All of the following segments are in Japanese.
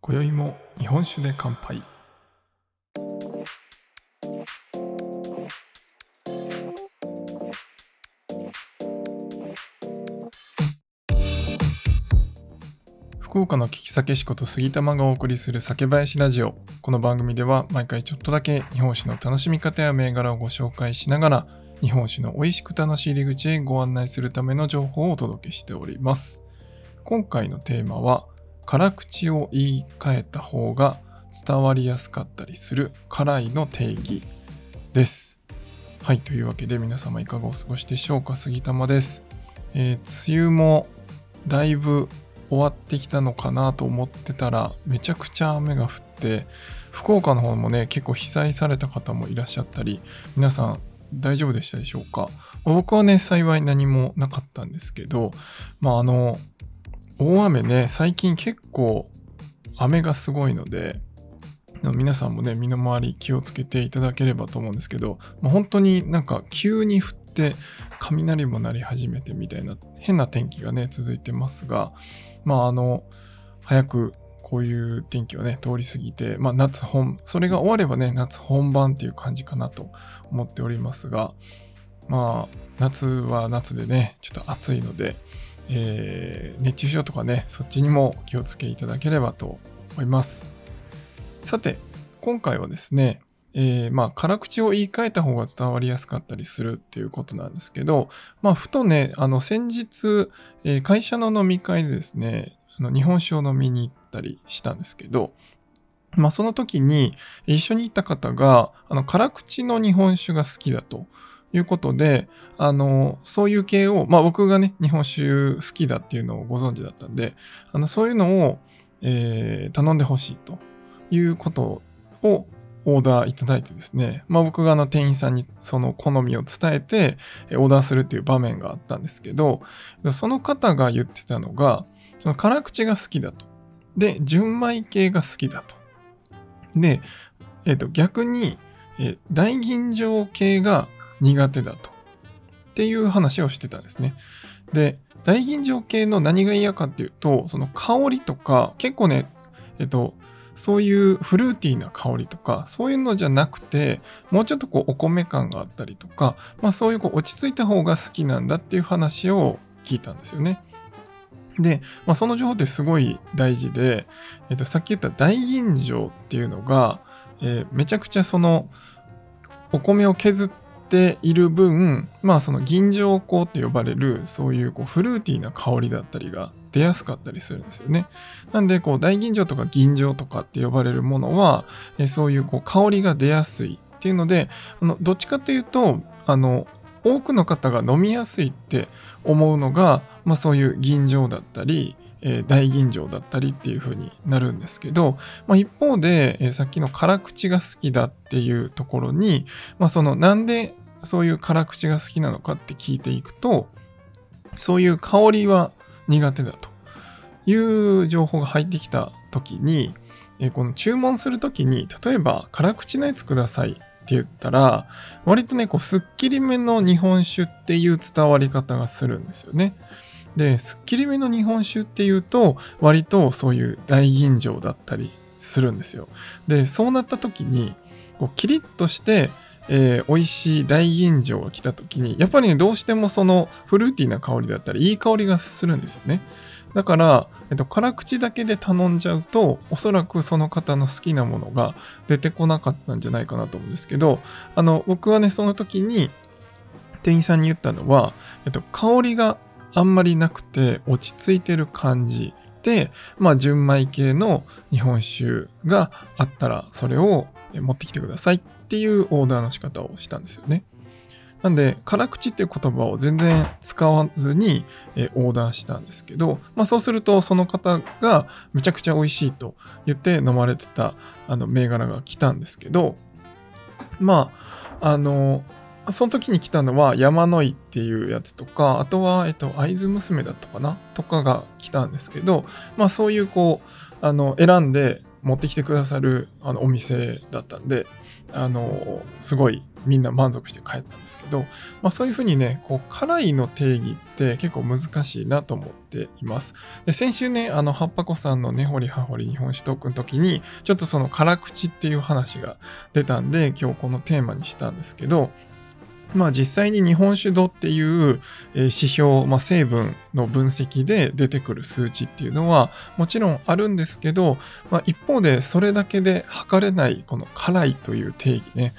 今宵も日本酒で乾杯。福岡の聞き酒師こと杉玉がお送りする酒林ラジオこの番組では毎回ちょっとだけ日本酒の楽しみ方や銘柄をご紹介しながら日本酒の美味しく楽しい入り口へご案内するための情報をお届けしております今回のテーマは辛口を言い換えた方が伝わりやすかったりする辛いの定義です。はい、というわけで皆様いかがお過ごしでしょうか？杉玉です。えー梅雨もだいぶ終わってきたのかなと思ってたらめちゃくちゃ雨が降って福岡の方もね結構被災された方もいらっしゃったり皆さん大丈夫でしたでしょうか？僕はね幸い何もなかったんですけどまああの大雨ね、最近結構雨がすごいので、皆さんもね、身の回り気をつけていただければと思うんですけど、まあ、本当になんか急に降って雷も鳴り始めてみたいな変な天気がね、続いてますが、まああの、早くこういう天気をね、通り過ぎて、まあ夏本、それが終わればね、夏本番っていう感じかなと思っておりますが、まあ夏は夏でね、ちょっと暑いので、えー熱中症とかね、そっちにも気をつけいただければと思います。さて、今回はですね、えーまあ、辛口を言い換えた方が伝わりやすかったりするっていうことなんですけど、まあ、ふとね、あの、先日、えー会社の飲み会でですね、あの日本酒を飲みに行ったりしたんですけど、まあ、その時に一緒に行った方が、あの、辛口の日本酒が好きだということで、あの、そういう系を、まあ僕がね、日本酒好きだっていうのをご存知だったんで、あの、そういうのを、えー頼んでほしいということをオーダーいただいてですね、まあ僕があの店員さんにその好みを伝えてオーダーするっていう場面があったんですけど、その方が言ってたのが、その辛口が好きだと。で、純米系が好きだと。で、えっ、と、逆に、え大吟醸系が苦手だと。っていう話をしてたんですね。で、大吟醸系の何が嫌かっていうと、その香りとか、結構ね、えっと、そういうフルーティーな香りとか、そういうのじゃなくて、もうちょっとこうお米感があったりとか、まあそういうこう落ち着いた方が好きなんだっていう話を聞いたんですよね。で、まあ、その情報ってすごい大事で、えっと、さっき言った大吟醸っていうのが、えーめちゃくちゃそのお米を削っている分、まあその吟醸香って呼ばれるそういうこうフルーティーな香りだったりが出やすかったりするんですよね。なんでこう大吟醸とか吟醸とかって呼ばれるものは、えそういうこう香りが出やすいっていうので、あのどっちかというと、あの多くの方が飲みやすいって思うのが、まあ、そういう吟醸だったり、えー大吟醸だったりっていう風になるんですけど、まあ、一方で、えーさっきの辛口が好きだっていうところに、まあ、そのなんでそういう辛口が好きなのかって聞いていくとそういう香りは苦手だという情報が入ってきた時に、えこの注文する時に例えば辛口のやつくださいって言ったら割とねこうすっきりめの日本酒っていう伝わり方がするんですよね。で、すっきりめの日本酒っていうと、割とそういう大吟醸だったりするんですよ。で、そうなった時に、こうキリッとして、えー美味しい大吟醸が来た時に、やっぱりね、どうしてもそのフルーティーな香りだったり、いい香りがするんですよね。だから、えっと、辛口だけで頼んじゃうと、おそらくその方の好きなものが出てこなかったんじゃないかなと思うんですけど、あの、僕はね、その時に、店員さんに言ったのは、えっと、香りがあんまりなくて落ち着いてる感じで、まあ、純米系の日本酒があったら、それを持ってきてくださいっていうオーダーの仕方をしたんですよね。なんで、辛口っていう言葉を全然使わずにえオーダーしたんですけど、まあそうするとその方がめちゃくちゃ美味しいと言って飲まれてたあの銘柄が来たんですけど、まあ、あの、その時に来たのは山の井っていうやつとか、あとは、えっと、会津娘だったかなとかが来たんですけど、まあそういうこう、あの選んで持ってきてくださるあのお店だったんで、あのすごいみんな満足して帰ったんですけど、まあ、そういうふうにね、こう辛いの定義って結構難しいなと思っています。で先週ね、あの、葉っぱ子さんの根掘り葉掘り日本酒トークの時に、ちょっとその辛口っていう話が出たんで、今日このテーマにしたんですけど、まあ実際に日本酒度っていう指標、まあ、成分の分析で出てくる数値っていうのはもちろんあるんですけど、まあ、一方でそれだけで測れないこの辛いという定義ね。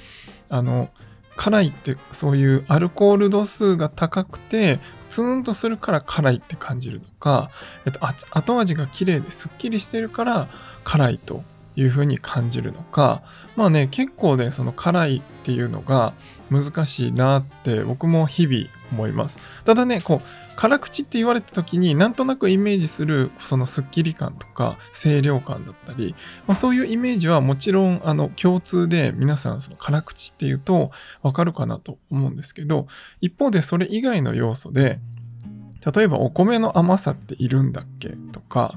あの、辛いってそういうアルコール度数が高くてツーンとするから辛いって感じるのか、えっと、後味が綺麗ですっきりしてるから辛いというふうに感じるのか。まあね結構ねその辛いっていうのが難しいなって僕も日々思います。ただねこう辛口って言われた時になんとなくイメージするそのスッキリ感とか清涼感だったり、まあ、そういうイメージはもちろんあの共通で皆さんその辛口っていうとわかるかなと思うんですけど一方でそれ以外の要素で例えばお米の甘さっているんだっけとか、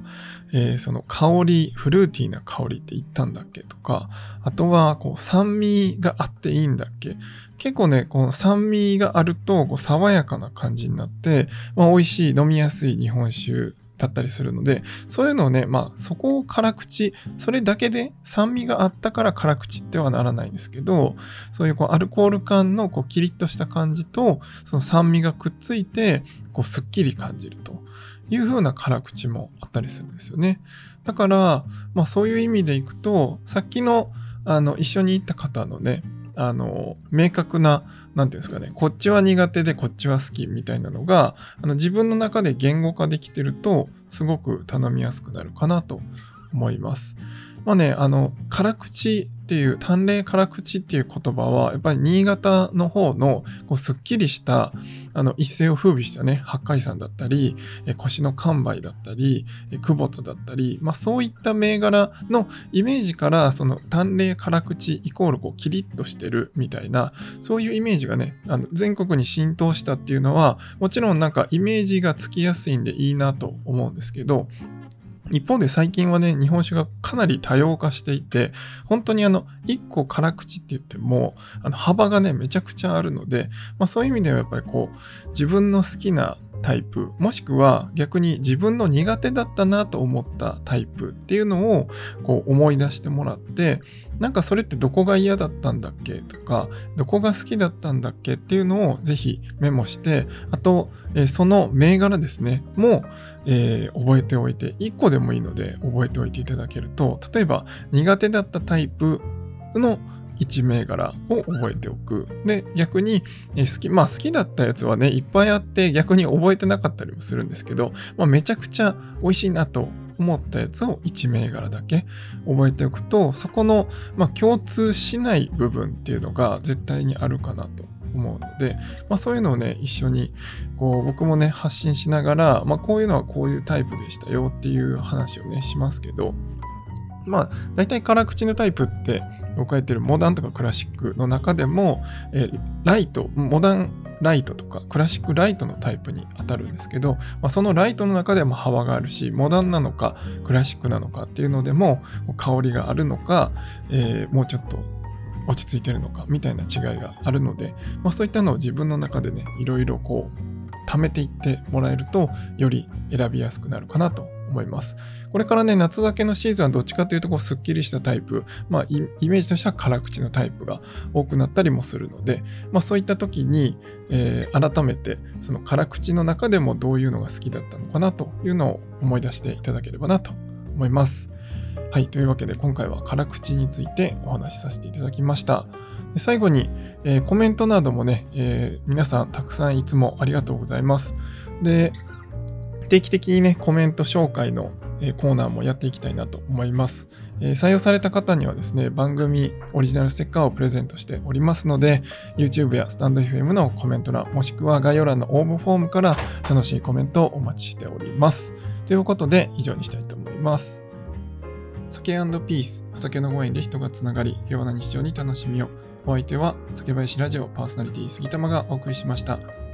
えー、その香り、フルーティーな香りって言ったんだっけとか、あとはこう酸味があっていいんだっけ。結構ね、この酸味があるとこう爽やかな感じになって、まあ、美味しい、飲みやすい日本酒だったりするので、そういうのをね、まあそこを辛口、それだけで酸味があったから辛口ってはならないんですけど、そういうこうアルコール感のこうキリッとした感じと、その酸味がくっついて、こうすっきり感じるという風な辛口もあったりするんですよね。だから、まあそういう意味でいくと、さっきのあの一緒に行った方のね、あの、明確な、なんていうんですかね、こっちは苦手でこっちは好きみたいなのが、あの自分の中で言語化できてると、すごく頼みやすくなるかなと思います。まあね、あの、辛口っていう、淡麗辛口っていう言葉は、やっぱり新潟の方の、こう、すっきりした、あの、一世を風靡したね、八海山だったり、え腰の完売だったり、え久保田だったり、まあそういった銘柄のイメージから、その、淡麗辛口イコール、こう、キリッとしてるみたいな、そういうイメージがね、あの、全国に浸透したっていうのは、もちろんなんかイメージがつきやすいんでいいなと思うんですけど、一方で最近はね、日本酒がかなり多様化していて、本当にあの、一個辛口って言っても、あの、幅がね、めちゃくちゃあるので、まあそういう意味ではやっぱりこう、自分の好きなタイプ、もしくは逆に自分の苦手だったなと思ったタイプっていうのをこう思い出してもらって、なんかそれってどこが嫌だったんだっけとか、どこが好きだったんだっけっていうのをぜひメモして、あと、えー、その銘柄ですね、も、えー、覚えておいて、1個でもいいので覚えておいていただけると、例えば苦手だったタイプの1銘柄を覚えておく。で、逆に、え好き、まあ好きだったやつはね、いっぱいあって逆に覚えてなかったりもするんですけど、まあめちゃくちゃ美味しいなと思ったやつを1銘柄だけ覚えておくと、そこの、まあ、共通しない部分っていうのが絶対にあるかなと思うので、まあ、そういうのをね、一緒にこう僕もね、発信しながら、まあ、こういうのはこういうタイプでしたよっていう話をね、しますけど、まあ、大体辛口のタイプって、僕が言ってるモダンとかクラシックの中でも、えー、ライト、モダンライトとかクラシックライトのタイプに当たるんですけど、まあ、そのライトの中でも幅があるし、モダンなのかクラシックなのかっていうのでも香りがあるのか、えー、もうちょっと落ち着いてるのかみたいな違いがあるので、まあ、そういったのを自分の中でね、いろいろこう貯めていってもらえるとより選びやすくなるかなと思います。これからね、夏だけのシーズンはどっちかというと、こう、すっきりしたタイプ、まあ、イメージとしては辛口のタイプが多くなったりもするので、まあ、そういった時に、えー、改めて、その辛口の中でもどういうのが好きだったのかなというのを思い出していただければなと思います。はい、というわけで今回は辛口についてお話しさせていただきました。で最後に、えー、コメントなどもね、えー、皆さんたくさんいつもありがとうございます。で、定期的にね、コメント紹介のコーナーもやっていきたいなと思います。採用された方にはですね、番組オリジナルステッカーをプレゼントしておりますので、YouTube やスタンド FM のコメント欄、もしくは概要欄の応募フォームから楽しいコメントをお待ちしております。ということで、以上にしたいと思います。酒ピース、お酒のご縁で人がつながり、平和な日常に楽しみを。お相手は、酒林ラジオパーソナリティ杉玉がお送りしました。